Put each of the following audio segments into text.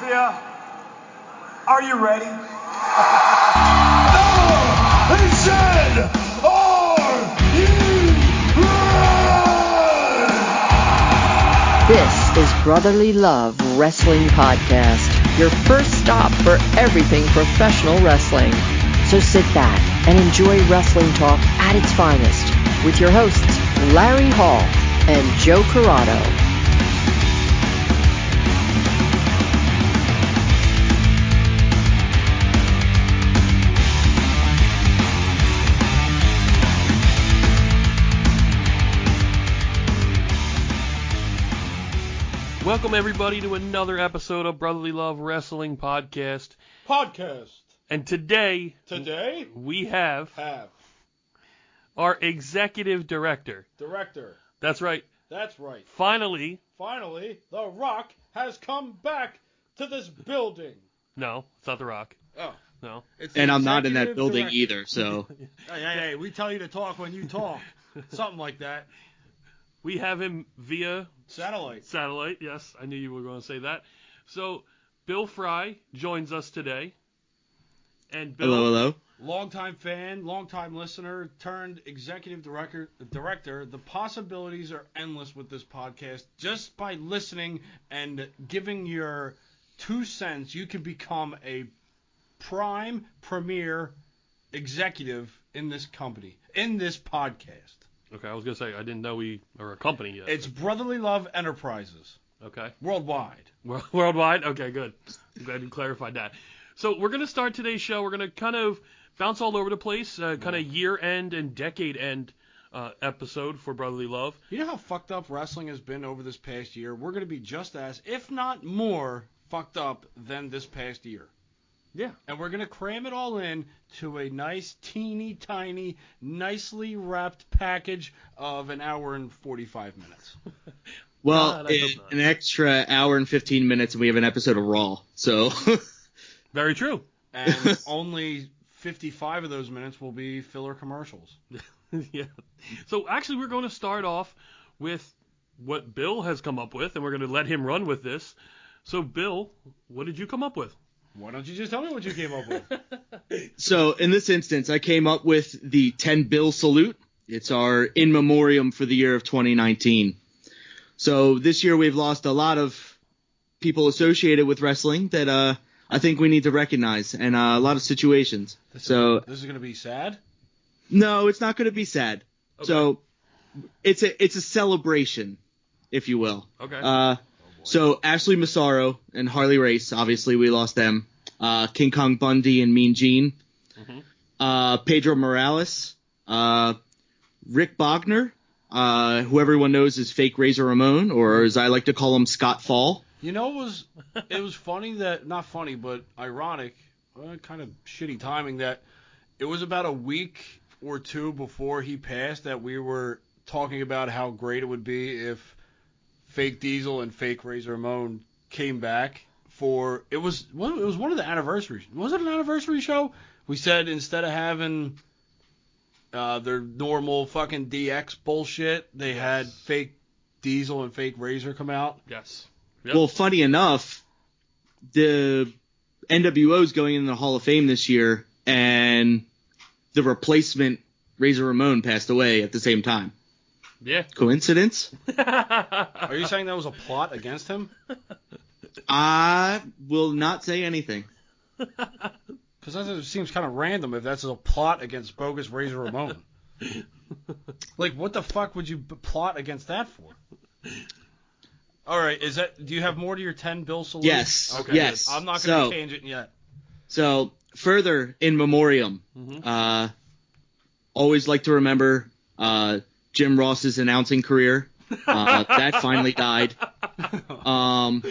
Mafia, are you ready? Instead, are you ready? This is Brotherly Love Wrestling Podcast, your first stop for everything professional wrestling. So sit back and enjoy wrestling talk at its finest with your hosts, Larry Hall and Joe Corrado. Welcome everybody to another episode of Brotherly Love Wrestling Podcast. podcast. And today Today we have have our executive director. director. That's right. That's right. Finally, Finally, The Rock has come back to this building. no, it's not The Rock. Oh, No. it's and I'm not in that executive building director. either. So Hey, hey, hey, we tell you to talk when you talk. Something like that. We have him via Satellite. satellite. Yes, I knew you were going to say that. So, Bill Fry joins us today. And Bill hello, hello. Longtime fan, longtime listener, turned executive director. Director. The possibilities are endless with this podcast. Just by listening and giving your two cents, you can become a prime premier executive in this company, in this podcast. Okay, I was going to say I didn't know we are a company yet. It's Brotherly Love Enterprises, okay. worldwide. Wor- Worldwide? Okay, good. I'm glad you clarified that. So we're going to start today's show. We're going to kind of bounce all over the place, uh, kind of year end and decade end uh, episode for Brotherly Love. You know how fucked up wrestling has been over this past year? We're going to be just as, if not more, fucked up than this past year. Yeah. And we're going to cram it all in to a nice, teeny tiny, nicely wrapped package of an hour and 45 minutes. Well, God, I hope in not. an extra hour and 15 minutes, and we have an episode of Raw. So Very true. And only 55 of those minutes will be filler commercials. yeah. So actually, we're going to start off with what Bill has come up with, and we're going to let him run with this. So, Bill, what did you come up with? Why don't you just tell me what you came up with? so in this instance, I came up with the 10 bill salute. It's our in memoriam for the year of 2019. So this year we've lost a lot of people associated with wrestling that uh I think we need to recognize and uh, a lot of situations. So this is going to be sad. No, it's not going to be sad. So it's a it's a celebration, if you will. Okay. Uh, so Ashley Massaro and Harley Race, obviously we lost them. Uh, King Kong Bundy and Mean Gene. Uh, Pedro Morales. Uh, Rick Bognar, uh, who everyone knows as Fake Razor Ramon, or as I like to call him, Scott Fall. You know, it was it was funny that not funny, but ironic, uh, kind of shitty timing that it was about a week or two before he passed that we were talking about how great it would be if Fake Diesel and Fake Razor Ramon came back for it was well, it was one of the anniversaries. Was it an anniversary show? We said instead of having uh, their normal fucking DX bullshit, they had Fake Diesel and Fake Razor come out. yes. Yep. Well, funny enough, the NWO is going in the Hall of Fame this year, and the replacement Razor Ramon passed away at the same time. Yeah. Coincidence? Are you saying that was a plot against him? I will not say anything. Because that seems kind of random if that's a plot against bogus Razor Ramon. like, what the fuck would you b- plot against that for? All right, is that? Do you have more to your ten bill salute? Yes, Okay. yes. I'm not going to So- change it yet. So further in memoriam, uh, always like to remember uh, Jim Ross's announcing career. Uh, that finally died. Um,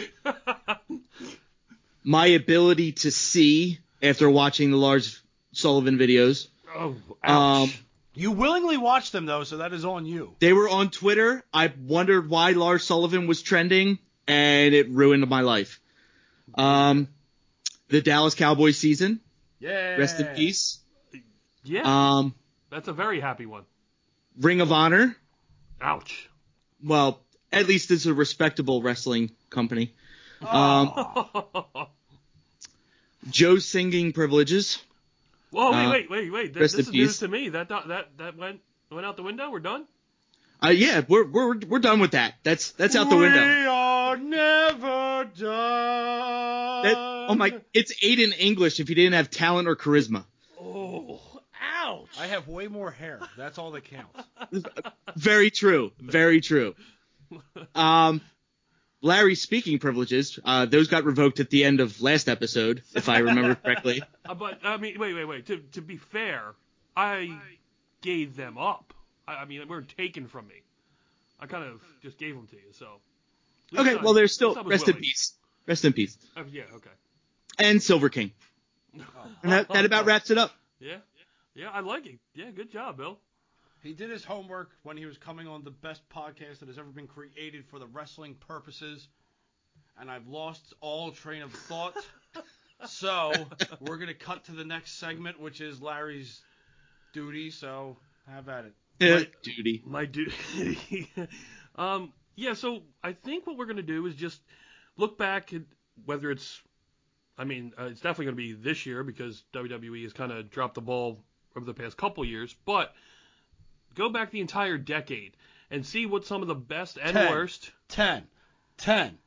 my ability to see after watching the Lars Sullivan videos. Oh, ouch. Um, You willingly watched them though, so that is on you. they were on Twitter. I wondered why Lars Sullivan was trending, and it ruined my life. Um, the Dallas Cowboys season. Yeah. Rest in peace. yeah. Um, that's a very happy one. Ring of Honor. Ouch. Well, at least it's a respectable wrestling company. Um, Joe's singing privileges. Whoa, wait, Uh, wait, wait, wait. This in is news to me. That that that, went went out the window. We're done. Uh, yeah, we're we're we're done with that. That's that's out the window. We are never done. That, oh my, it's Aiden English if he didn't have talent or charisma. Oh, ouch. I have way more hair. That's all that counts. Very true. Very true. Um, Larry's speaking privileges, uh, those got revoked at the end of last episode, if I remember correctly. Uh, but I mean, wait, wait, wait. To to be fair, I gave them up. I, I mean, they weren't taken from me. I kind of just gave them to you. So. Okay, I- well, they're still least I was rest in peace. Rest in peace. Uh, yeah. Okay. And Silver King. And that, that about wraps it up. Yeah. Yeah, I like it. Yeah, good job, Bill. He did his homework when he was coming on the best podcast that has ever been created for the wrestling purposes. And I've lost all train of thought. so, we're going to cut to the next segment, which is Larry's duty. So, have at it. Duty. My dude. um, yeah, so I think what we're going to do is just look back at whether it's, I mean, uh, it's definitely going to be this year because WWE has kind of dropped the ball over the past couple years, but go back the entire decade and see what some of the best and Ten. worst. 10, 10,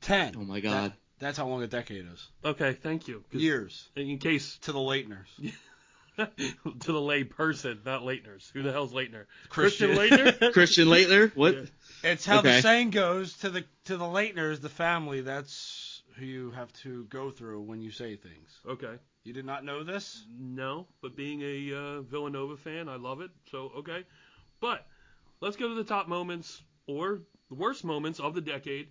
10. Oh my God. That- that's how long a decade is. Okay, thank you. Years. In case To the Leitners. to the lay person, not Leitners. Who the hell's Leitner? Christian. Leitner? Christian Laettner? What? Yeah. It's how Okay. the saying goes to the to the Leitners, the family. That's who you have to go through when you say things. okay. You did not know this? No, but being a uh, Villanova fan, I love it. So okay, but let's go to the top moments or the worst moments of the decade.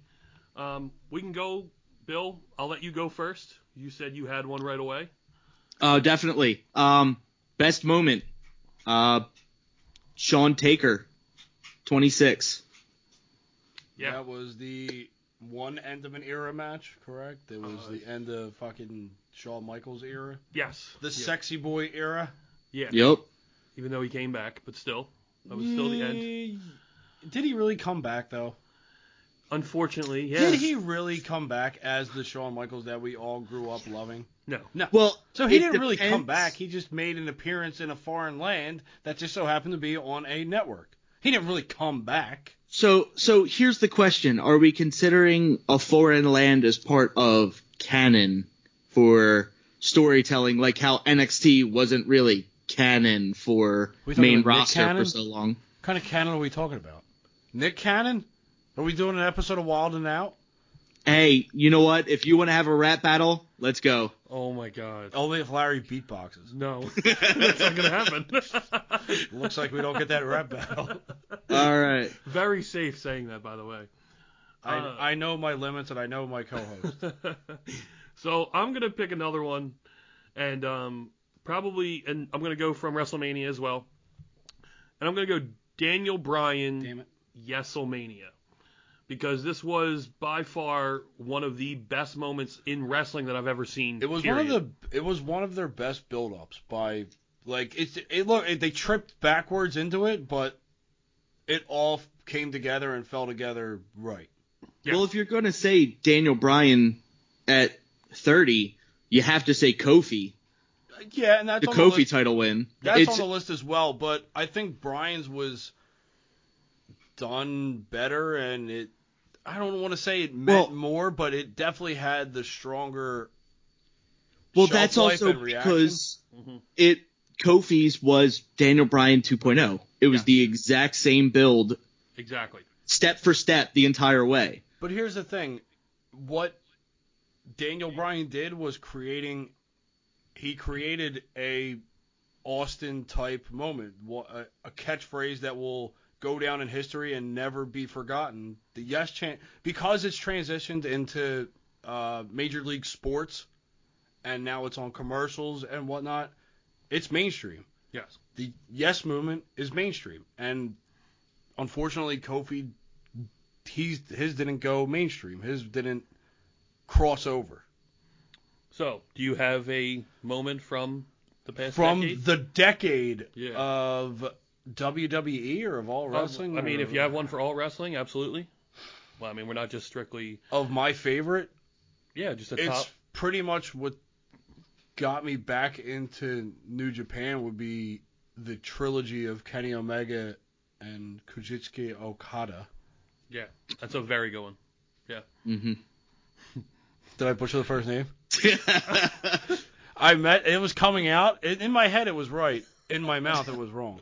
Um, we can go, Bill. I'll let you go first. You said you had one right away. Uh, definitely. Um, best moment. Uh, Shawn Taker, 26. Yeah. That was the one end of an era match, correct? It was Uh, the end of fucking Shawn Michaels era. Yes. The yeah. sexy boy era. Yeah. Yep. Even though he came back, but still, that was still the end. end. Did he really come back though? Unfortunately, yeah. Did he really come back as the Shawn Michaels that we all grew up loving? No. No. Well, So he didn't really come back. He just made an appearance in a foreign land that just so happened to be on a network. He didn't really come back. So, so here's the question: Are we considering a foreign land as part of canon for storytelling, like how NXT wasn't really canon for main about roster canon? for so long? What kind of canon are we talking about? Nick Cannon? Are we doing an episode of Wild and Out? Hey, you know what? If you want to have a rap battle, let's go. Oh my God. Only if Larry beatboxes. No, that's not gonna happen. Looks like we don't get that rap battle. All right. Very safe saying that, by the way. I, Uh, I know my limits and I know my co-host. So I'm gonna pick another one, and um, probably, and I'm gonna go from WrestleMania as well, and I'm gonna go Daniel Bryan Damn it. Yeselmania, because this was by far one of the best moments in wrestling that I've ever seen. It was period. one of the it was one of their best build-ups by like it's it look it, they tripped backwards into it, but it all came together and fell together right. Yeah. Well, if you're going to say Daniel Bryan at 30, you have to say Kofi, Yeah, and that's the on Kofi the list, title win. that's it's, on the list as well. But I think Bryan's was done better, and it I don't want to say it meant Well- more, but it definitely had the stronger. well, shelf that's life also and reaction. because Mhm. it Kofi's was Daniel Bryan 2.0. It was Yeah. the exact same build, exactly. step for step, the entire way. But here's the thing, what Daniel Bryan did was creating he created a Austin type moment, a catchphrase that will go down in history and never be forgotten. The yes chant because it's transitioned into uh, Major League Sports and now it's on commercials and whatnot. It's mainstream. Yes. The yes movement is mainstream, and unfortunately, Kofi, he's his didn't go mainstream. His didn't cross over So, do you have a moment from the past from decade? the decade Yeah. of WWE or of all Um, wrestling. I mean, or if you have one for all wrestling, absolutely. Well, I mean, we're not just strictly. of my favorite, Yeah, just a it's top. pretty much what got me back into New Japan would be the trilogy of Kenny Omega and Kujitsuki Okada. Yeah, that's a very good one. Yeah. Mm-hmm. Did I butcher the first name? I met. It was coming out. In in my head, it was right. In my mouth, it was wrong.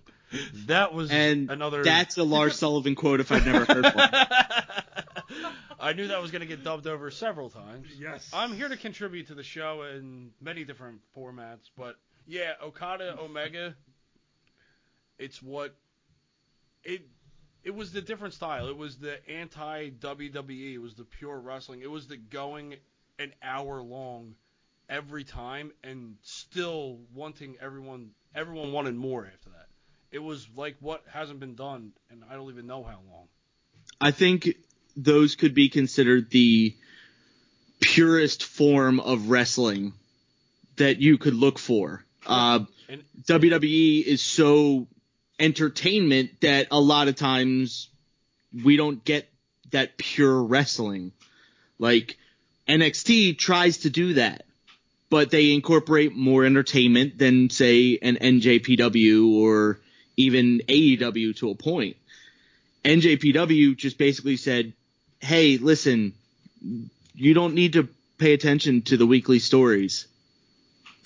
That was and another. that's a Lars Sullivan quote if I've never heard one. I knew that was going to get dubbed over several times. Yes. I'm here to contribute to the show in many different formats, but yeah, Okada Omega. It's what it. It was the different style. It was the anti WWE. It was the pure wrestling. It was the going an hour long every time and still wanting everyone. Everyone wanted more after that. It was like what hasn't been done, and I don't even know how long. I think those could be considered the purest form of wrestling that you could look for. Uh, And WWE is so entertainment that a lot of times we don't get that pure wrestling. Like NXT tries to do that, but they incorporate more entertainment than say an NJPW or even AEW to a point. NJPW just basically said, "Hey, listen, you don't need to pay attention to the weekly stories.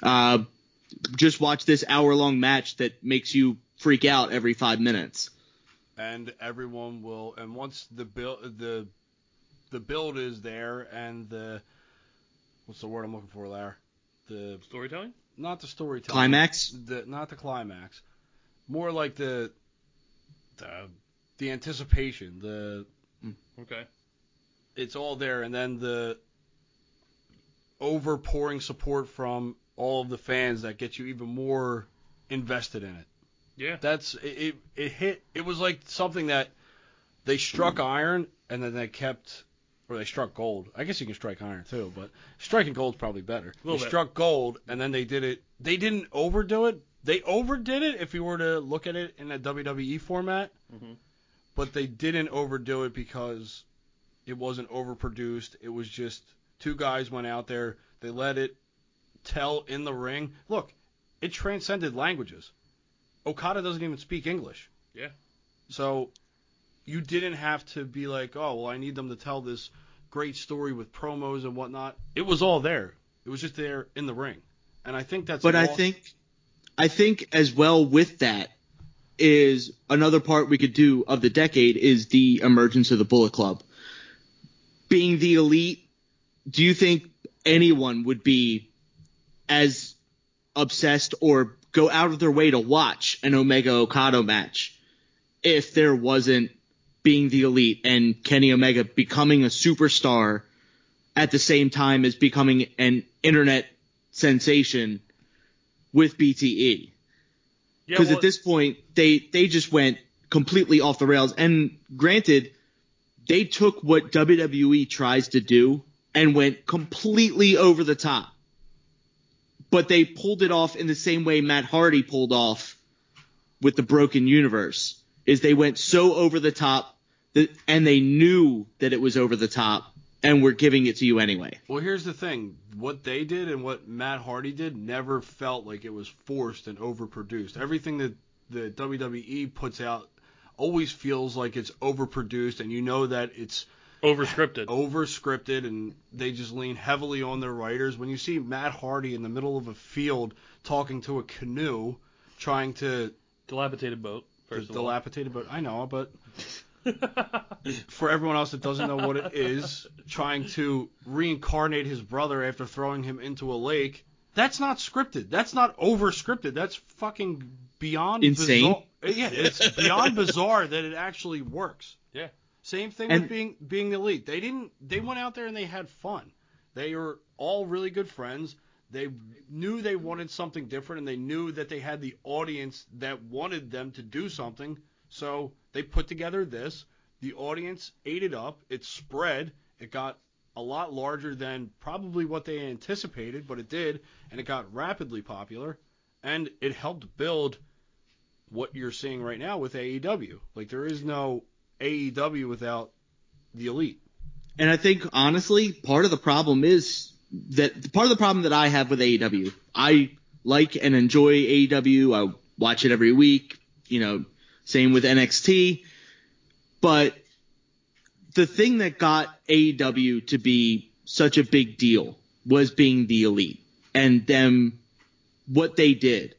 Uh, just watch this hour-long match that makes you freak out every five minutes." and everyone will and once the bill, the the build is there and the what's the word I'm looking for there the Storytelling? not the storytelling Climax? the not the climax more like the the the anticipation the Okay. it's all there and then the overpouring support from all of the fans that gets you even more invested in it Yeah. that's it, it. It hit. It was like something that they struck iron and then they kept, or they struck gold. I guess you can strike iron too, but striking gold's probably better. They bit. struck gold and then they did it. They didn't overdo it. They overdid it if you were to look at it in a WWE format, Mhm. but they didn't overdo it because it wasn't overproduced. It was just two guys went out there. They let it tell in the ring. Look, it transcended languages. Okada doesn't even speak English. Yeah. So you didn't have to be like, oh, well, I need them to tell this great story with promos and whatnot. It was all there. It was just there in the ring. And I think that's. But I think, I think as well with that is another part we could do of the decade is the emergence of the Bullet Club. Being the elite, do you think anyone would be as obsessed or go out of their way to watch an Omega Okada match if there wasn't being the elite and Kenny Omega becoming a superstar at the same time as becoming an internet sensation with BTE? Yeah. Because well, at this point, they they just went completely off the rails. And granted, they took what WWE tries to do and went completely over the top. But they pulled it off in the same way Matt Hardy pulled off with the Broken Universe. Is they went so over the top and they knew that it was over the top and were giving it to you anyway. Well, here's the thing: what they did and what Matt Hardy did never felt like it was forced and overproduced. Everything that the WWE puts out always feels like it's overproduced, and you know that it's over scripted. over scripted and they just lean heavily on their writers. When you see Matt Hardy in the middle of a field talking to a canoe, trying to Dilapidated boat. First of all. dilapidated, but I know, but for everyone else that doesn't know what it is, trying to reincarnate his brother after throwing him into a lake, that's not scripted. That's not over scripted. That's fucking beyond Insane. bizarre. Yeah, it's beyond bizarre that it actually works. Yeah. Same thing And- with being being the elite. They didn't. They went out there and they had fun. They were all really good friends. They knew they wanted something different, and they knew that they had the audience that wanted them to do something. So they put together this. The audience ate it up. It spread. It got a lot larger than probably what they anticipated, but it did, and it got rapidly popular, and it helped build what you're seeing right now with AEW. Like there is no AEW without the elite. And I think honestly, part of the problem is that part of the problem that I have with AEW, I like and enjoy AEW. I watch it every week. You know, same with NXT. But the thing that got AEW to be such a big deal was being the elite and them what they did.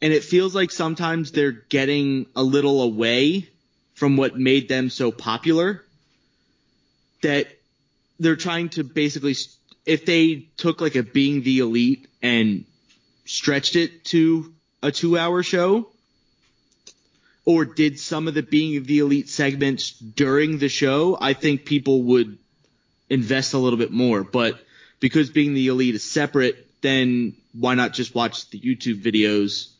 And it feels like sometimes they're getting a little away from what made them so popular that they're trying to basically if they took like a being the elite and stretched it to a 2-hour show or did some of the being of the elite segments during the show, I think people would invest a little bit more. But because being the elite is separate, then why not just watch the YouTube videos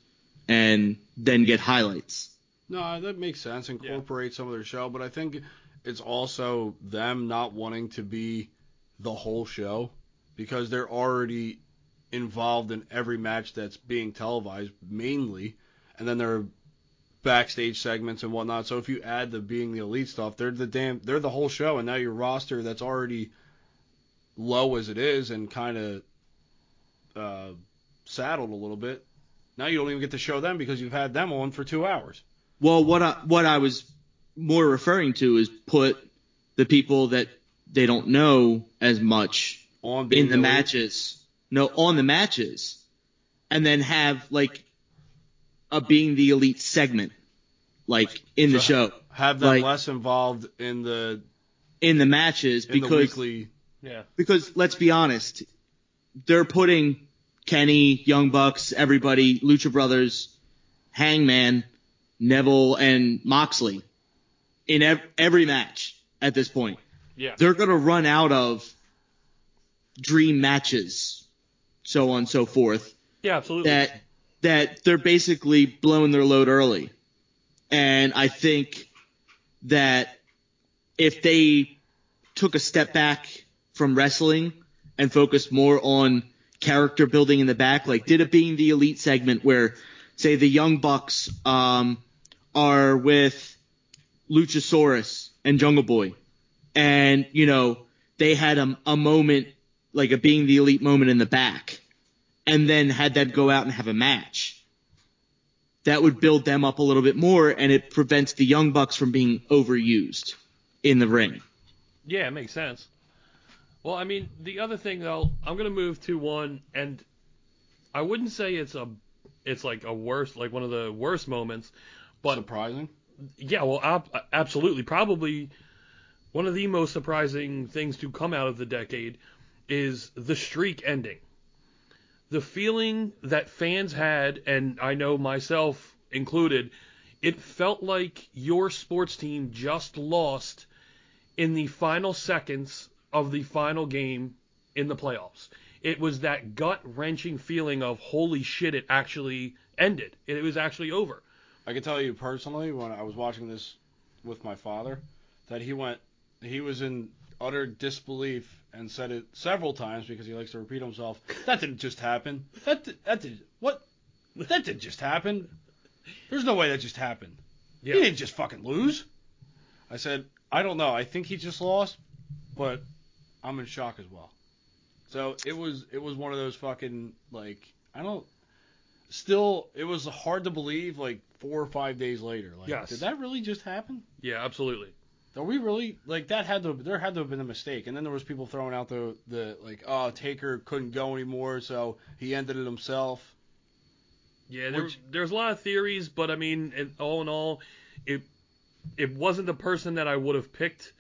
and then get highlights? No, uh, that makes sense. Incorporate some of their show, but I think it's also them not wanting to be the whole show because they're already involved in every match that's being televised mainly, and then there are backstage segments and whatnot. So if you add the being the elite stuff, they're the damn they're the whole show, and now your roster that's already low as it is and kind of uh, saddled a little bit. Now you don't even get to show them because you've had them on for two hours. Well, what I, what I was more referring to is put the people that they don't know as much On being in the elite. matches. No, on the matches, and then have like a being the elite segment, like in the show, have them like- less involved in the in the matches in the because weekly. Yeah. because let's be honest, they're putting Kenny, Young Bucks, everybody, Lucha Brothers, Hangman, Neville, and Moxley in ev- every match at this point. Yeah. They're gonna run out of dream matches, so on and so forth. Yeah, absolutely. That that they're basically blowing their load early, and I think that if they took a step back from wrestling and focused more on character building in the back, like did it being the elite segment where, say, the Young Bucks um, are with Luchasaurus and Jungle Boy, and you know they had a, a moment like a being the elite moment in the back, and then had them go out and have a match. That would build them up a little bit more, and it prevents the Young Bucks from being overused in the ring. Yeah, it makes sense. Well, I mean, the other thing though, I'm gonna move to one, and I wouldn't say it's a, it's like a worst, like one of the worst moments, but Surprising. yeah, well, ab- absolutely, probably one of the most surprising things to come out of the decade is the streak ending. The feeling that fans had, and I know myself included, it felt like your sports team just lost in the final seconds of the final game in the playoffs. It was that gut wrenching feeling of holy shit, it actually ended. It was actually over. I can tell you personally, when I was watching this with my father, that he went, he was in utter disbelief and said it several times because he likes to repeat himself. That didn't just happen. That di- that did what? That didn't just happen. There's no way that just happened. Yeah. He didn't just fucking lose. I said, I don't know. I think he just lost, but I'm in shock as well. So it was it was one of those fucking like I don't still it was hard to believe like four or five days later. Like Yes. did that really just happen? Yeah, absolutely. Are we really like that had to there had to have been a mistake. And then there was people throwing out the the like oh Taker couldn't go anymore so he ended it himself. Yeah, there, Which- there's a lot of theories, but I mean, in, all in all, it it wasn't the person that I would have picked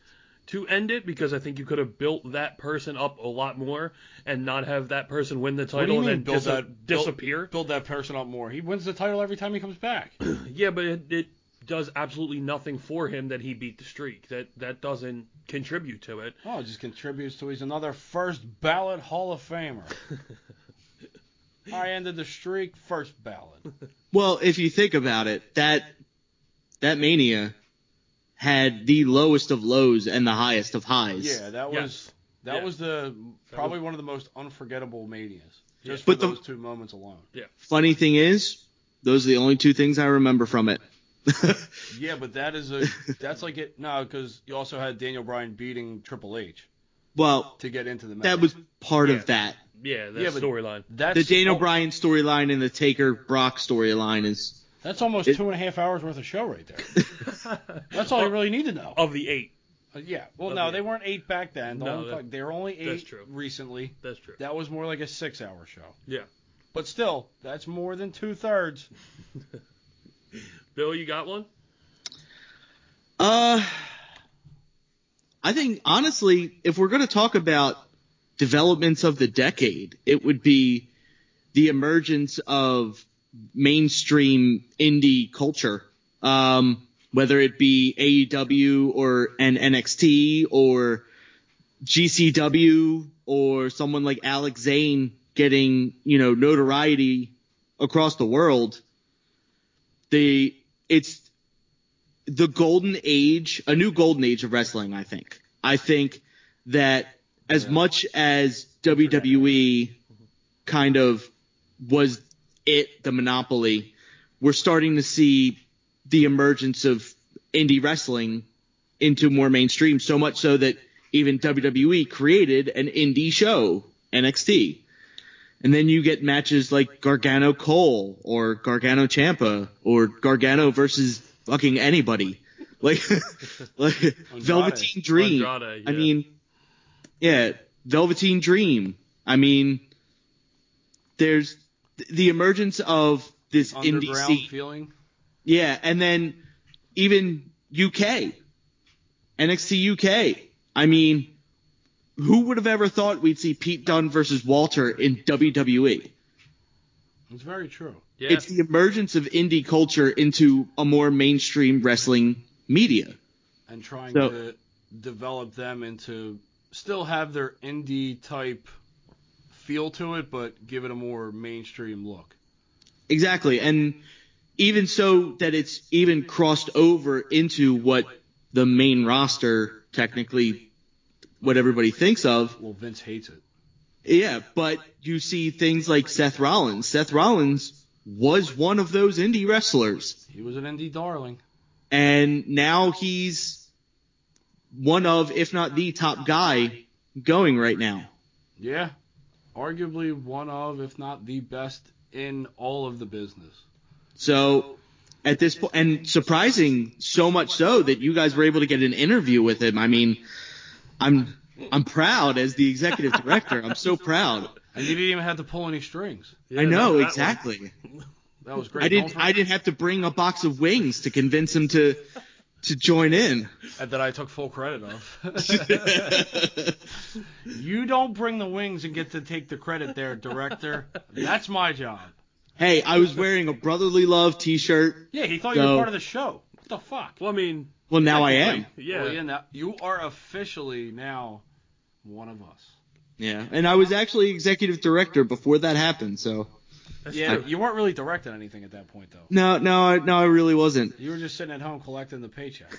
to end it because I think you could have built that person up a lot more and not have that person win the title and then build dis- that build- disappear. Build, that person up more. He wins the title every time he comes back. Yeah, but it, it does absolutely nothing for him that he beat the streak. That that doesn't contribute to it. oh, it just contributes to he's another first ballot Hall of Famer. I ended the streak first ballot. Well, if you think about it, that that mania had the lowest of lows and the highest of highs. Yeah, that was Yes. that Yeah. was the probably one of the most unforgettable manias. Just Yeah. But for the- those two moments alone. Yeah. Funny thing is, those are the only two things I remember from it. Yeah, but that is a that's like it no because you also had Daniel Bryan beating Triple H. well, to get into the match. that was part Yeah. of that. Yeah, that Yeah, storyline. that's The Daniel al- Bryan storyline and the Taker Brock storyline is That's almost it- two and a half hours worth of show right there. That's all you really need to know. Of the eight. Uh, yeah. Well, Of no, the they weren't eight back then. The No, that- fuck- they were only eight that's true. recently. That's true. That was more like a six-hour show. Yeah. But still, that's more than two thirds. Bill, you got one? Uh, I think honestly, if we're going to talk about developments of the decade, it would be the emergence of mainstream indie culture. Um, whether it be AEW or an NXT or GCW or someone like Alex Zayne getting, you know, notoriety across the world. The, it's the golden age, a new golden age of wrestling, I think. I think that as much as WWE kind of was it, the monopoly, we're starting to see the emergence of indie wrestling into more mainstream, so much so that even WWE created an indie show, NXT. And then you get matches like Gargano Cole or Gargano Ciampa or Gargano versus fucking anybody. Like, like Velveteen Dream. Andrade, I mean, yeah, Velveteen Dream. I mean, there's the emergence of this indie scene. feeling. Yeah, and then even UK, NXT UK. I mean, who would have ever thought we'd see Pete Dunne versus Walter in WWE? It's very true. Yeah. It's the emergence of indie culture into a more mainstream wrestling media. And trying So- to develop them into still have their indie type feel to it, but give it a more mainstream look. Exactly, and even so that it's even crossed over into what the main roster technically, what everybody thinks of. Well, Vince hates it. Yeah, but you see things like Seth Rollins. Seth Rollins was one of those indie wrestlers, He was an indie darling. and now he's one of, if not the top guy going right now. Yeah. Arguably one of, if not the best in all of the business. So at this point, and surprising so much so that you guys were able to get an interview with him. I mean, I'm I'm proud as the executive director. I'm so proud. And you didn't even have to pull any strings. Yeah, I know that- that exactly. That was great. I didn't I didn't have to bring a box of wings to convince him to to join in. And that I took full credit of. you don't bring the wings and get to take the credit there, director. That's my job. Hey, I was wearing a brotherly love T-shirt. Yeah, he thought you were part of the show. What the fuck? Well, I mean, Well, now I am. yeah. Well, yeah, now, you are officially now one of us. Yeah, and I was actually executive director before that happened. So That's Yeah, true. you weren't really directing anything at that point, though. no, no, I- no, I really wasn't. You were just sitting at home collecting the paychecks.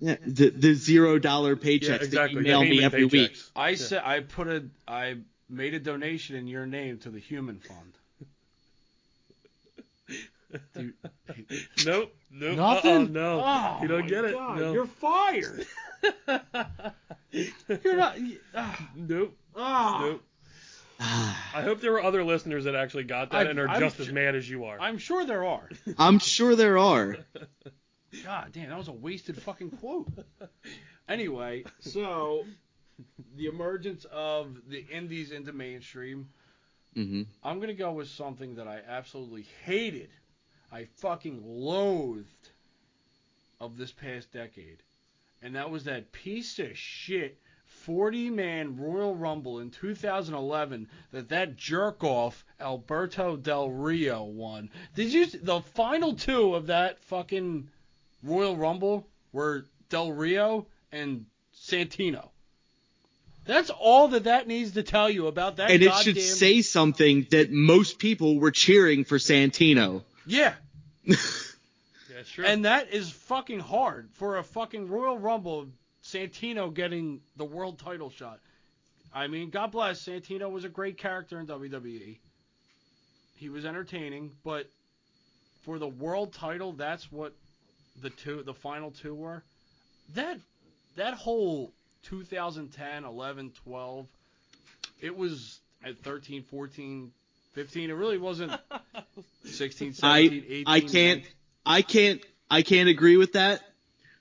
Yeah, the the zero dollar paychecks Yeah, that exactly. you the mail me Heyman every week. paychecks. I said I put a I made a donation in your name to the Human Fund. Dude, Nope. Nope. Nothing. Uh-uh, no. Oh, you don't get it. God, no. You're fired. You're not. ah, Nope. ah. Nope. I hope there were other listeners that actually got that I- and are I'm just su- as mad as you are. I'm sure there are. I'm sure there are. God damn, that was a wasted fucking quote. Anyway, so the emergence of the indies into mainstream. hmm I'm gonna go with something that I absolutely hated. I fucking loathed of this past decade, and that was that piece of shit 40 man Royal Rumble in 2011 that that jerk off Alberto Del Rio won. Did you the final two of that fucking Royal Rumble were Del Rio and Santino. That's all that that needs to tell you about that. And it should say something that most people were cheering for Santino. Yeah. yeah, sure. And that is fucking hard for a fucking Royal Rumble. Santino getting the world title shot. I mean, God bless. Santino was a great character in WWE. He was entertaining, but for the world title, that's what the two, the final two were. That that whole 2010, 11, 12. It was at 13, 14, 15. It really wasn't 16, 17, 18. I I can't 19. I can't I can't agree with that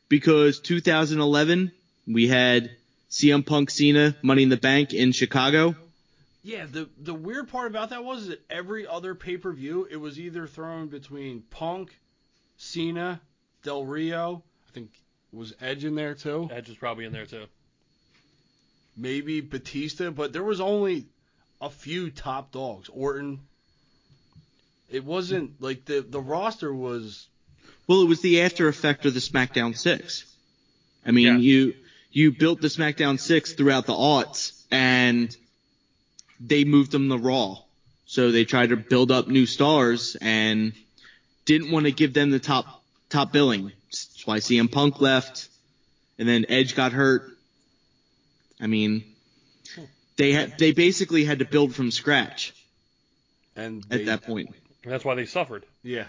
because 2011 we had CM Punk Cena Money in the Bank in Chicago. Yeah, the the weird part about that was that every other pay per view, it was either thrown between Punk, Cena, Del Rio. I think was Edge in there too. Edge was probably in there too. Maybe Batista, but there was only a few top dogs. Orton. It wasn't like the the roster was. Well, it was the after effect of the SmackDown 6. I mean, Yeah. you you built the SmackDown 6 throughout the aughts and they moved them to Raw. So they tried to build up new stars and didn't want to give them the top top billing. That's why CM Punk left and then Edge got hurt. I mean, they had they basically had to build from scratch And at that point. That's why they suffered. Yeah.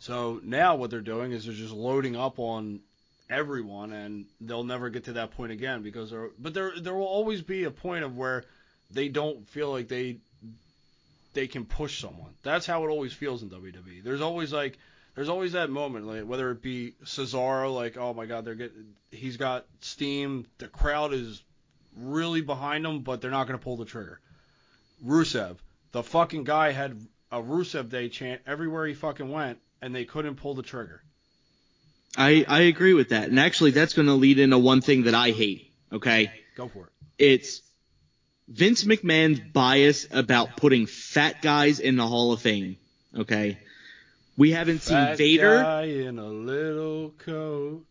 So now what they're doing is they're just loading up on everyone, and they'll never get to that point again because there. But there there will always be a point of where they don't feel like they they can push someone. That's how it always feels in WWE. There's always like there's always that moment, like whether it be Cesaro, like oh my God, they're getting he's got steam, the crowd is really behind him, but they're not gonna pull the trigger. Rusev, the fucking guy had a Rusev Day chant everywhere he fucking went, and they couldn't pull the trigger. I I agree with that. And actually that's going to lead into one thing that I hate, okay? Go for it. it's Vince McMahon's bias about putting fat guys in the Hall of Fame. Okay. We haven't seen Vader. guy in a little coat.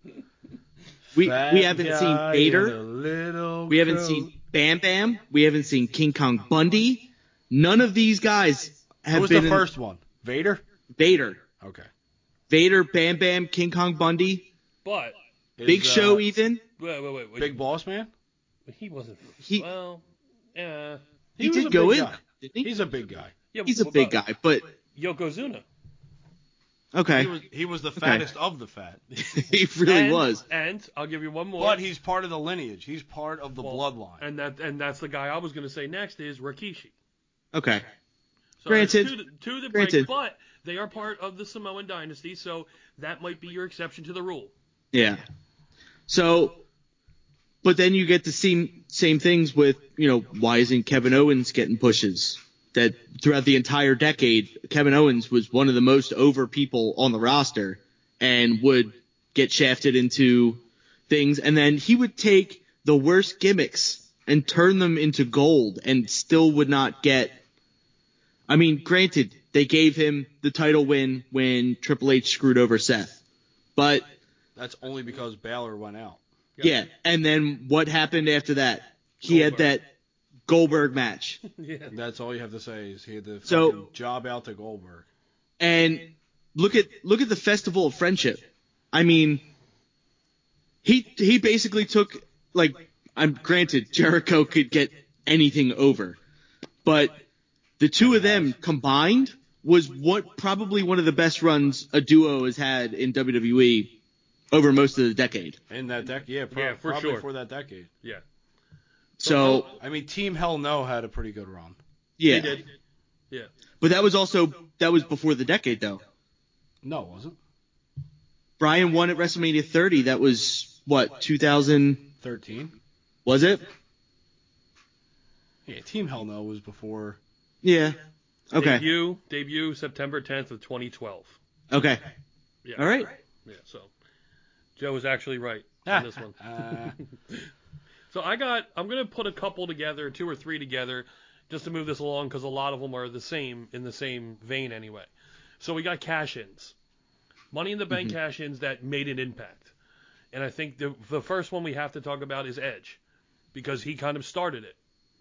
We Fat we haven't seen guy in Vader. little We haven't coat. seen Bam Bam. We haven't seen King Kong Bundy. None of these guys have Who was been the in- first one? Vader. Vader. Okay. Vader, Bam Bam, King Kong Bundy, But Is, Big uh, Show even. wait, wait, wait. wait. Big Boss Man. He wasn't. He- well, yeah. He, was did a go big in. guy. Didn't he? He's a big guy. yeah He's a big guy, but Yokozuna. Okay. He was he was the fattest of the fat. he really and, was. And I'll give you one more. But he's part of the lineage. He's part of the Well, bloodline. And that and that's the guy I was going to say next is Rikishi. Okay. So Granted. Two, that- two that Granted. break, but they are part of the Samoan dynasty, so that might be your exception to the rule. Yeah. So, but then you get the same same things with you know why isn't Kevin Owens getting pushes? That throughout the entire decade, Kevin Owens was one of the most over people on the roster and would get shafted into things, and then he would take the worst gimmicks and turn them into gold, and still would not get. I mean, granted, they gave him the title win when Triple H screwed over Seth, but That's only because Balor went out. yeah. And then what happened after that? He had that Goldberg match. yeah. That's all you have to say is he had the So- job out to Goldberg. And look at look at the Festival of Friendship. I mean he he basically took like I'm granted Jericho could get anything over. But the two of them combined was what probably one of the best runs a duo has had in WWE over most of the decade. In that decade, yeah, pro- Yeah, for probably sure. for that decade. Yeah. So I mean, Team Hell No had a pretty good run. yeah. He did. Yeah. But that was also that was before the decade though. No, it wasn't. Brian won at WrestleMania 30. That was what 2013. Was it? Yeah, Team Hell No was before. Yeah. Okay. Debut debut September 10th of 2012. Okay. Yeah. All right. Yeah. So Joe was actually right on this one. Uh, So I got I'm gonna put a couple together, two or three together, just to move this along because a lot of them are the same in the same vein anyway. So we got cash-ins, Money in the Bank mm-hmm. cash-ins that made an impact, and I think the the first one we have to talk about is Edge, because he kind of started it.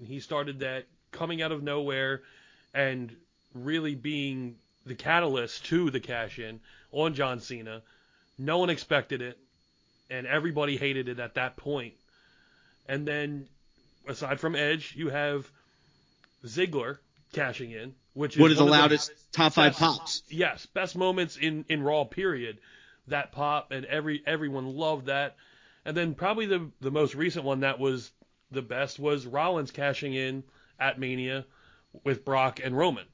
He started that coming out of nowhere, and really being the catalyst to the cash-in on John Cena. No one expected it, and everybody hated it at that point. And then, aside from Edge, you have Ziggler cashing in, which is What is the one of the loudest top five best- pops? Yes, best moments in in Raw. Period. That pop and every everyone loved that. And then probably the the most recent one that was the best was Rollins cashing in at Mania with Brock and Roman.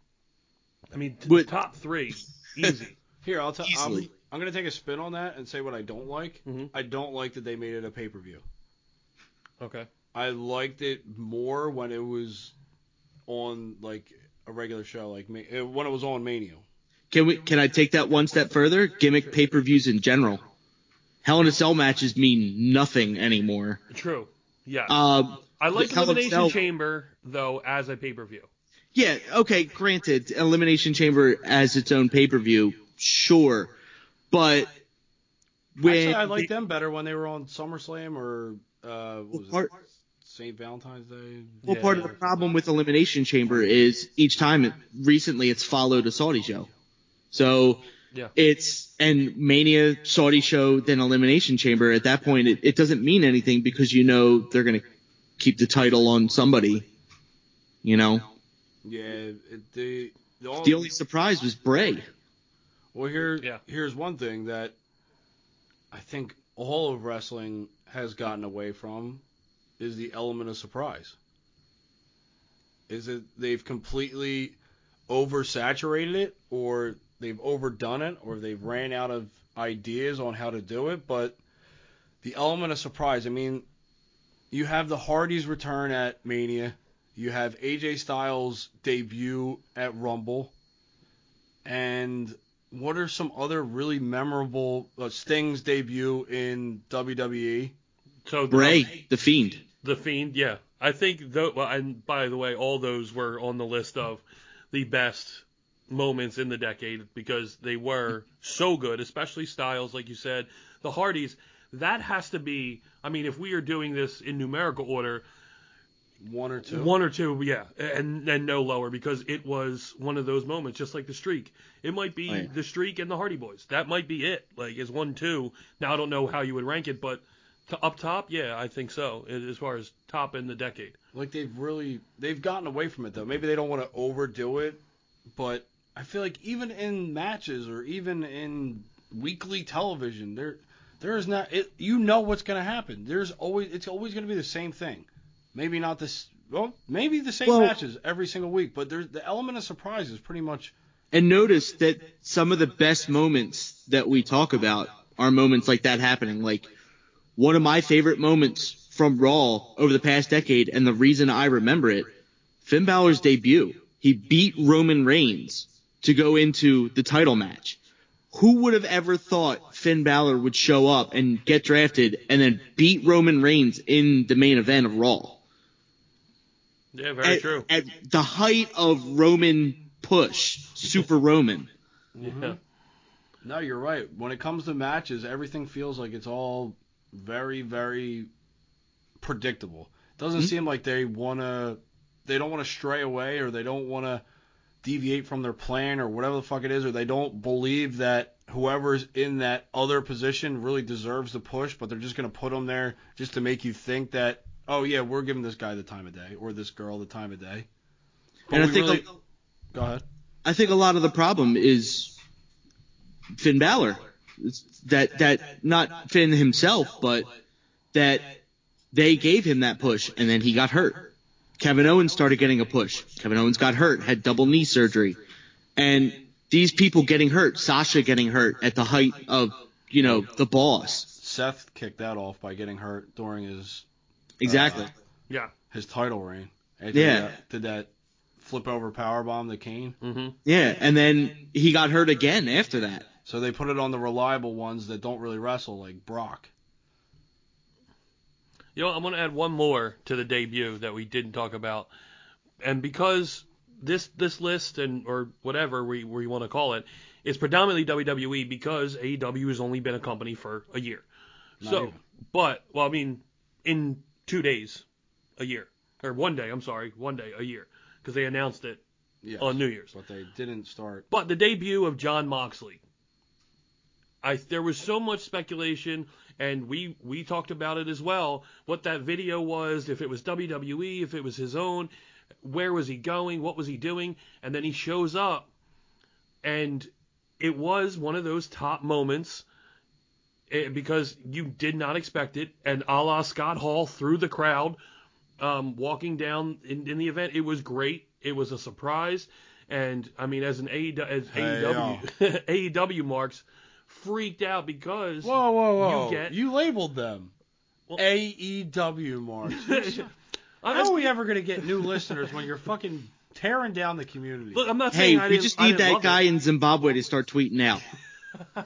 I mean, t- With- top three, easy. Here, I'll tell. I'm, Easily. I'm gonna take a spin on that and say what I don't like. Mhm. I don't like that they made it a pay per view. Okay. I liked it more when it was on like a regular show, like Ma- when it was on Mania. Can we? Can I take that one step further? Gimmick pay-per-views in general. Hell in a Cell matches mean nothing anymore. True. Yeah. Uh, I like Hell in a Elimination Cell- Chamber though as a pay per view. Yeah, okay, granted, Elimination Chamber as its own pay per view, sure. But when Actually, I liked them better when they were on SummerSlam or uh, what was it? part, St. Valentine's Day. well, Yeah. part of the problem with Elimination Chamber is each time it, recently it's followed a Saudi show. So Yeah. it's and Mania Saudi show then Elimination Chamber. At that point, it, it doesn't mean anything because you know they're gonna keep the title on somebody. You know, Yeah, it, the the, all, the only surprise was Bray. well here Yeah. here's one thing that I think all of wrestling has gotten away from is the element of surprise. Is it they've completely oversaturated it or they've overdone it or they've ran out of ideas on how to do it, but the element of surprise, I mean, you have the Hardys return at Mania, you have AJ Styles debut at Rumble, and what are some other really memorable uh, Sting's debut in? WWE? So the- Bray, the Fiend. The Fiend, yeah. I think though well, and by the way, all those were on the list of the best moments in the decade because they were so good, especially Styles, like you said. The Hardys, that has to be I mean, if we are doing this in numerical order, One or two? one or two, yeah, and then no lower because it was one of those moments, just like the streak. It might be Oh, yeah. the streak and the Hardy Boys. That might be it. Like is one two. Now I don't know how you would rank it, but to up top, yeah, I think so. As far as top in the decade. Like they've really they've gotten away from it though. Maybe they don't want to overdo it, but I feel like even in matches or even in weekly television, there there is not it. You know what's going to happen. There's always it's always going to be the same thing. Maybe not this. Well, maybe the same Well- matches every single week, but there's the element of surprise is pretty much And notice that some of the best moments that we talk about are moments like that happening. Like one of my favorite moments from Raw over the past decade, and the reason I remember it, Finn Balor's debut. He beat Roman Reigns to go into the title match. Who would have ever thought Finn Balor would show up and get drafted and then beat Roman Reigns in the main event of Raw? Yeah, very at, true. At the height of Roman push, Super Roman. yeah. Mm-hmm. No, you're right. When it comes to matches, everything feels like it's all very, very predictable. Doesn't Mhm. seem like they wanna, they don't want to stray away or they don't want to deviate from their plan or whatever the fuck it is, or they don't believe that whoever's in that other position really deserves the push, but they're just gonna put them there just to make you think that, oh yeah, we're giving this guy the time of day or this girl the time of day. But And I think really- a, go ahead. I think a lot of the problem is Finn Balor. It's that that not Finn himself, but that they gave him that push and then he got hurt. Kevin Owens started getting a push. Kevin Owens got hurt, had double knee surgery. And these people getting hurt, Sasha getting hurt at the height of, you know, the boss. Seth kicked that off by getting hurt during his Exactly. Yeah. his title reign. And Yeah. Did that, did that flip over power bomb to Kane. hmm Yeah, and then he got hurt again after that. So they put it on the reliable ones that don't really wrestle, like Brock. You know, I'm going to add one more to the debut that we didn't talk about, and because this this list and or whatever we we want to call it is predominantly WWE because AEW has only been a company for a year. Not so, even. but well, I mean, in two days, a year or one day. I'm sorry, one day a year because they announced it Yes. on New Year's. But they didn't start. But the debut of Jon Moxley, I there was so much speculation, and we we talked about it as well. What that video was, if it was WWE, if it was his own, where was he going, what was he doing, and then he shows up, and it was one of those top moments eh, because you did not expect it, and a la Scott Hall through the crowd, um, walking down in, in the event. It was great. It was a surprise, and I mean, as an AEW, as Hey, AEW, AEW marks freaked out because Whoa, whoa, whoa! You get- You labeled them Well- AEW marks. How are we ever gonna get new listeners when you're fucking tearing down the community? Look, I'm not Hey, saying I we didn't- just I need didn't that guy it. in Zimbabwe to start tweeting out.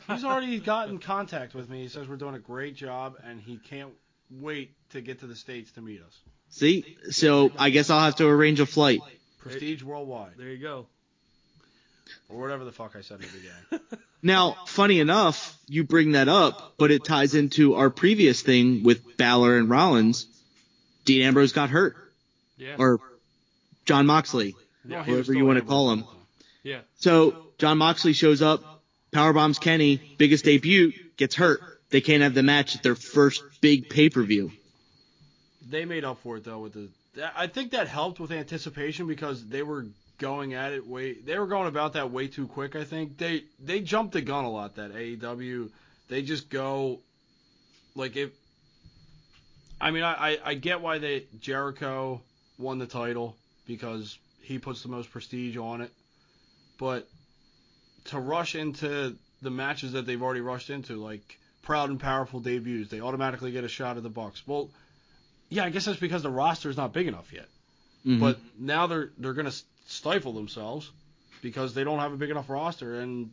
He's already got in contact with me. He says we're doing a great job, and he can't wait to get to the states to meet us. See? So I guess I'll have to arrange a flight. Prestige Worldwide, There you go. or whatever the fuck I said in the beginning. Now, funny enough, you bring that up, but it ties into our previous thing with Balor and Rollins. Dean Ambrose got hurt, Yeah. or Jon Moxley. No, he was Whatever still you wanna call him. yeah. So Jon Moxley shows up, powerbombs Kenny, biggest debut, gets hurt. They can't have the match at their first big pay per view. They made up for it though with the. I think that helped with anticipation because they were going at it way. They were going about that way too quick. I think they they jumped the gun a lot. That AEW, they just go like if. I mean, I, I, I get why they Jericho won the title because he puts the most prestige on it, but to rush into the matches that they've already rushed into, like proud and powerful debuts, they automatically get a shot at the Bucks. Well, yeah, I guess that's because the roster is not big enough yet. Mhm. But now they're they're gonna stifle themselves because they don't have a big enough roster, and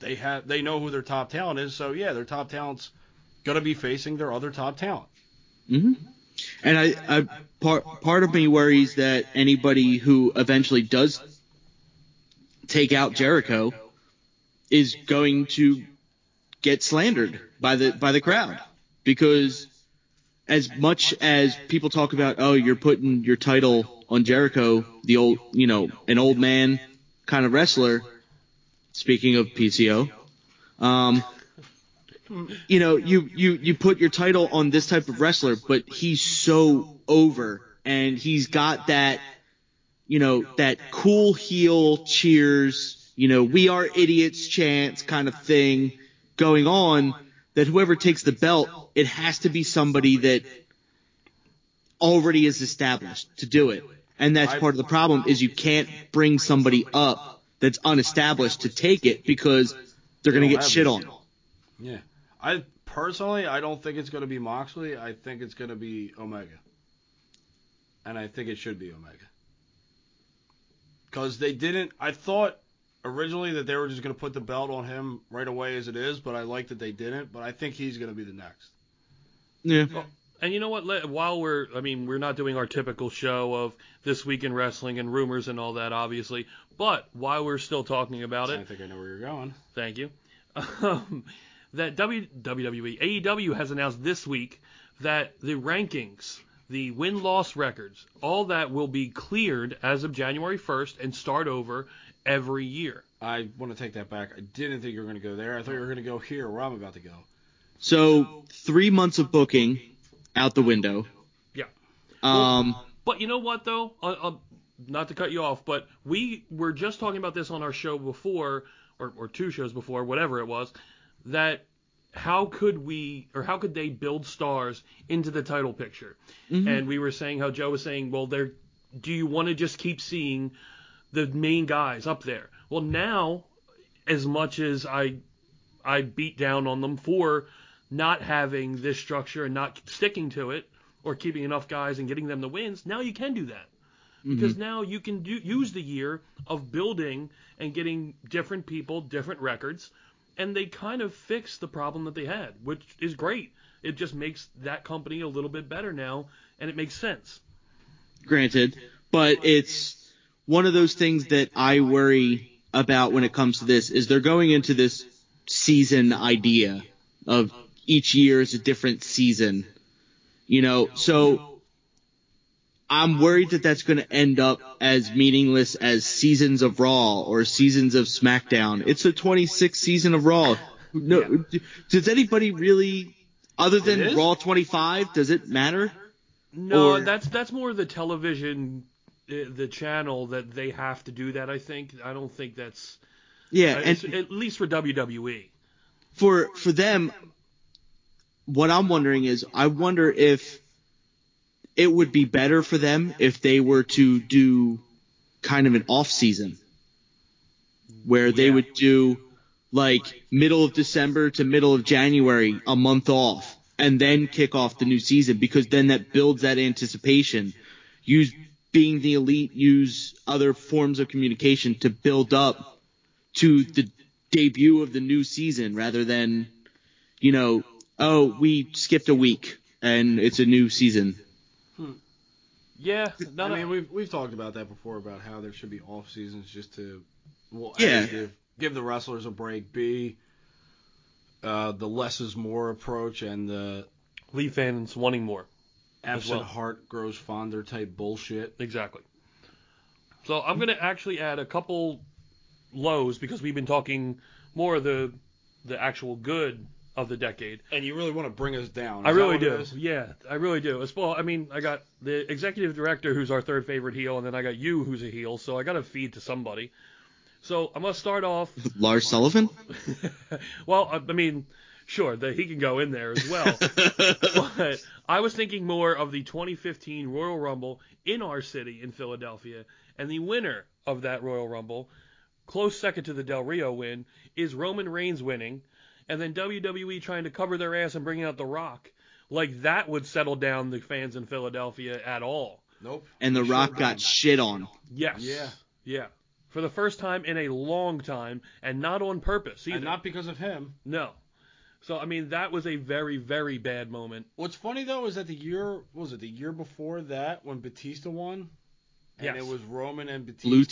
they have they know who their top talent is. So yeah, their top talent's gonna be facing their other top talent. hmm And I, I part part of me worries that anybody who eventually does take out Jericho is going to get slandered by the by the crowd because as much as people talk about oh you're putting your title on Jericho the old you know an old man kind of wrestler speaking of PCO um you know, you, you, you put your title on this type of wrestler, but he's so over and he's got that, you know, that cool heel cheers, you know, we are idiots chants kind of thing going on that whoever takes the belt, it has to be somebody that already is established to do it. And that's part of the problem is you can't bring somebody up that's unestablished to take it because they're going to get shit on. Yeah, I personally I don't think it's gonna be Moxley. I think it's gonna be Omega, and I think it should be Omega. Because they didn't. I thought originally that they were just gonna put the belt on him right away as it is, but I like that they didn't. But I think he's gonna be the next. Yeah. And you know what? Let, while we're, I mean, we're not doing our typical show of this week in wrestling and rumors and all that, obviously. But while we're still talking about it, I think I know where you're going. thank you. Um, that w, WWE AEW has announced this week that the rankings, the win loss records, all that will be cleared as of January 1st and start over every year. I want to take that back. I didn't think you were gonna go there. I thought you were gonna go here where I'm about to go. So three months of booking out the window. Yeah. Um, But you know what though? Uh, uh, not to cut you off, but we were just talking about this on our show before, or, or two shows before, whatever it was, that how could we or how could they build stars into the title picture? And we were saying how Joe was saying, well, there, do you want to just keep seeing the main guys up there? Well, now, as much as I, I beat down on them for not having this structure and not sticking to it or keeping enough guys and getting them the wins, now you can do that. Mm-hmm. Because now you can do, use the year of building and getting different people, different records, and they kind of fix the problem that they had, which is great. It just makes that company a little bit better now, and it makes sense. granted, but it's one of those things that I worry about when it comes to this is they're going into this season idea of each year is a different season. You know, so I'm worried that that's going to end up as meaningless as seasons of Raw or seasons of SmackDown. It's the 26th season of Raw. No, does anybody really, other than Raw 25, does it matter? No, Or- that's that's more the television, the channel that they have to do that. I think. I don't think that's Yeah, uh, and at least for WWE. for for them, what I'm wondering is, I wonder if it would be better for them if they were to do kind of an off season where they Yeah. would do like middle of December to middle of January, a month off, and then kick off the new season because then that builds that anticipation. Use being the elite, use other forms of communication to build up to the debut of the new season rather than, you know, oh, we skipped a week and it's a new season. Yeah, no, I mean, we've we've talked about that before about how there should be off seasons just to, well, A, Yeah. give, give the wrestlers a break. B, uh, the less is more approach and the Lee fans wanting more. Absent well. heart grows fonder type bullshit. Exactly. So I'm going to actually add a couple lows because we've been talking more of the the actual good of the decade. And you really want to bring us down. I Is that really do. Yeah, I really do. As well, I mean, I got the executive director who's our third favorite heel, and then I got you who's a heel. So I got to feed to somebody. So I'm gonna start off. Lars Sullivan? well, I I mean, sure that he can go in there as well. but I was thinking more of the 2015 Royal Rumble in our city in Philadelphia, and the winner of that Royal Rumble, close second to the Del Rio win, is Roman Reigns winning, and then WWE trying to cover their ass and bringing out The Rock. Like that would settle down the fans in Philadelphia at all. Nope. And The Sure Rock didn't. got shit on. Yes. Yeah. Yeah. For the first time in a long time, and not on purpose either. And not because of him. No. So I mean that was a very very bad moment. What's funny though is that the year what was it the year before that when Batista won, and Yes. it was Roman and Batista. Blue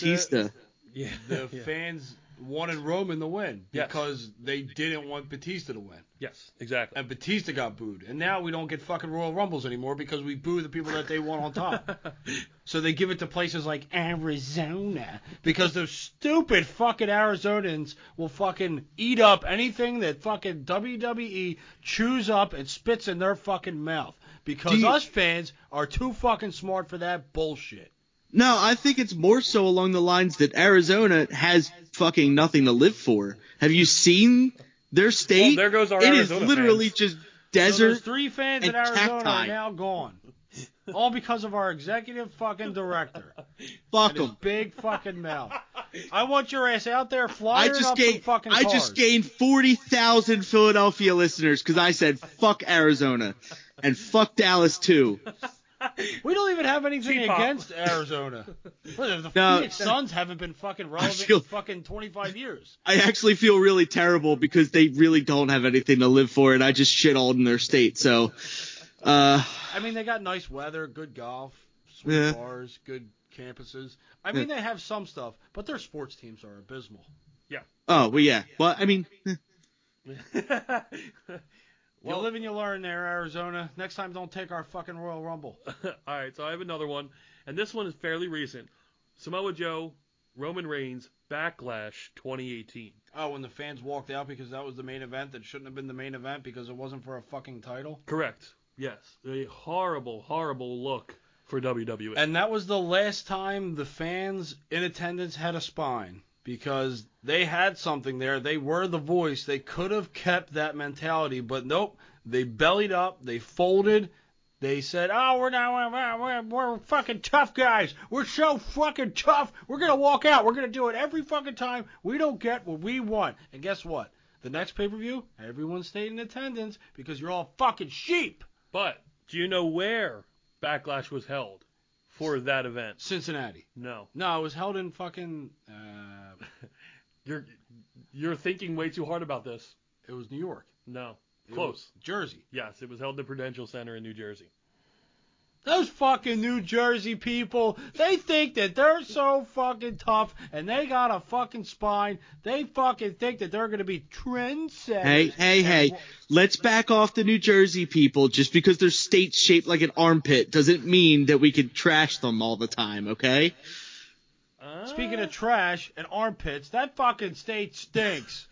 Yeah. The yeah. fans wanted Roman to win Yes. because they didn't want Batista to win, Yes, exactly. and Batista got booed. And now we don't get fucking Royal Rumbles anymore because we boo the people that they want on top. so they give it to places like Arizona because those stupid fucking Arizonans will fucking eat up anything that fucking WWE chews up and spits in their fucking mouth because you- us fans are too fucking smart for that bullshit. No, I think it's more so along the lines that Arizona has fucking nothing to live for. Have you seen their state? Well, there goes our It is Arizona literally fans. just So desert. those three fans in Arizona cacti. are now gone. All because of our executive fucking director. Fuck And his them. big fucking mouth. I want your ass out there I flying just up gained. some fucking I just gained forty thousand Philadelphia listeners because I said fuck Arizona and fuck Dallas too. We don't even have anything Cheap pop. against Arizona. What, the No. Phoenix Suns haven't been fucking relevant feel- in fucking 25 years. I actually feel really terrible because they really don't have anything to live for, and I just shit all in their state. So, uh, I mean, they got nice weather, good golf, sweet Yeah. bars, good campuses. I mean, they have some stuff, but their sports teams are abysmal. Yeah. Oh well, yeah. Well, I mean, eh, You live and you learn there, Arizona. Next time, don't take our fucking Royal Rumble. All right, so I have another one, and this one is fairly recent. Samoa Joe, Roman Reigns, Backlash 2018. Oh, when the fans walked out because that was the main event that shouldn't have been the main event because it wasn't for a fucking title. Correct. Yes, a horrible, horrible look for WWE. And that was the last time the fans in attendance had a spine because they had something there. They were the voice. They could have kept that mentality, but nope. They bellied up. They folded. They said, "Oh, we're not. We're, we're, we're fucking tough guys. We're so fucking tough. We're gonna walk out. We're gonna do it every fucking time. We don't get what we want." And guess what? The next pay per view, everyone stayed in attendance because you're all fucking sheep. but do you know where Backlash was held for that event? Cincinnati. No. No, it was held in fucking. Uh, You're you're thinking way too hard about this. it was New York. No. It Close. Jersey. Yes, it was held at the Prudential Center in New Jersey. Those fucking New Jersey people, they think that they're so fucking tough and they got a fucking spine. They fucking think that they're going to be trendsetters. hey, hey, hey, let's back off the New Jersey people. Just because their state's shaped like an armpit doesn't mean that we can trash them all the time. Okay? Uh, Speaking of trash and armpits, that fucking state stinks.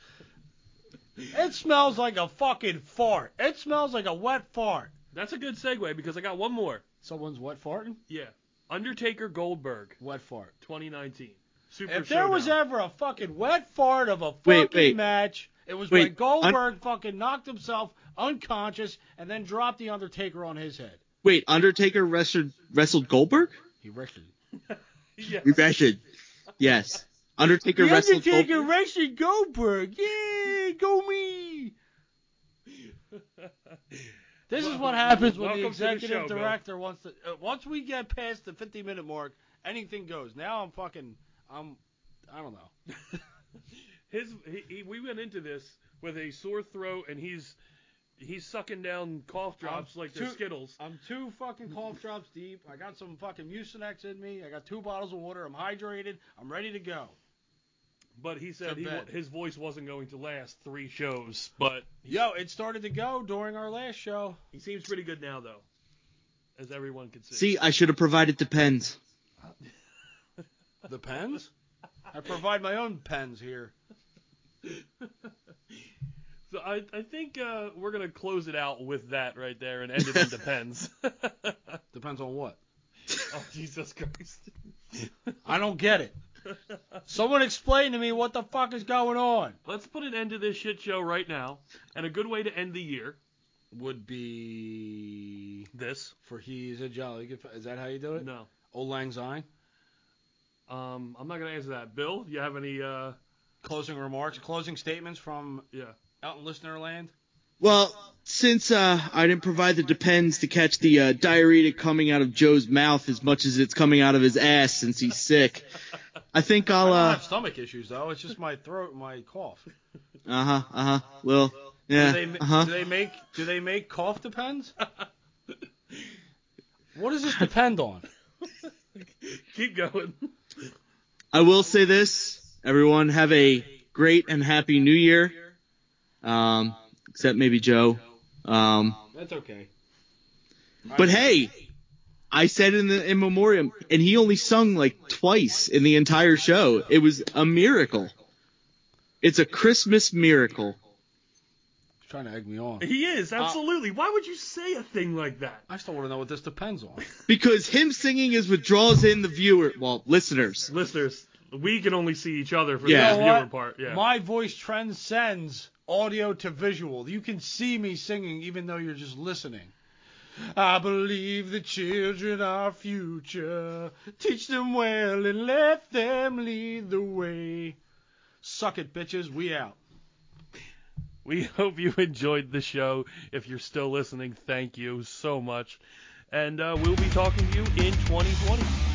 It smells like a fucking fart. It smells like a wet fart. that's a good segue because I got one more. Someone's wet farting? Yeah. Undertaker Goldberg Wet fart. 2019. Super If there was Showdown. ever a fucking wet fart of a fucking Wait, wait. match, It was Wait, when Goldberg fucking knocked himself unconscious and then dropped the Undertaker on his head. Wait, Undertaker wrestled wrestled Goldberg? He wrestled. Yeah. We wrestled. Yes. Undertaker The wrestled Undertaker Goldberg. wrestled Goldberg. Yay, go me! This is what happens when the to the executive show, Bill. director wants to. Uh, once we get past the 50 minute mark, anything goes. Now I'm fucking. I'm. I don't know. His he, he, we went into this with a sore throat and he's he's sucking down cough drops like they're Skittles. I'm two fucking cough drops deep. I got some fucking Mucinex in me. I got two bottles of water. I'm hydrated. I'm ready to go. But he said he, his voice wasn't going to last three shows. But Yo, it started to go during our last show. he seems pretty good now though, as everyone can see. See, I should have provided the pens. The pens? I provide my own pens here. So I I think uh, we're gonna close it out with that right there and end it in depends. Depends on what. oh Jesus Christ. I don't get it. Someone explain to me what the fuck is going on. Let's put an end to this shit show right now. And a good way to end the year. Would be This. for he's a jolly good. Is that how you do it? No. Auld Lang Syne. Um, I'm not gonna answer that. Bill, do you have any? Uh, Closing remarks, closing statements from yeah. out in listener land. Well, since uh, I didn't provide the depends to catch the uh, diarrhea coming out of Joe's mouth as much as it's coming out of his ass since he's sick, I think I'll. I don't Uh have stomach issues though. It's just my throat, and my cough. Uh huh. Uh huh. Well. Yeah. Do they, Uh huh. do they make do they make cough depends? what does this depend on? Keep going. I will say this: everyone have a great and happy New Year. Um, except maybe Joe. Um, That's okay. but hey, I said in the in memoriam, and he only sung like twice in the entire show. It was a miracle. It's a Christmas miracle. He's trying to egg me on. He is absolutely. Why would you say a thing like that? I still want to know what this depends on. Because him singing is what draws in the viewer, well, listeners. Listeners, we can only see each other for Yeah. the You know viewer what? part. Yeah. My voice transcends audio to visual. You can see me singing even though you're just listening. I believe the children are future. Teach them well and let them lead the way. Suck it, bitches. We out. We hope you enjoyed the show. If you're still listening, thank you so much. And uh, we'll be talking to you in 2020.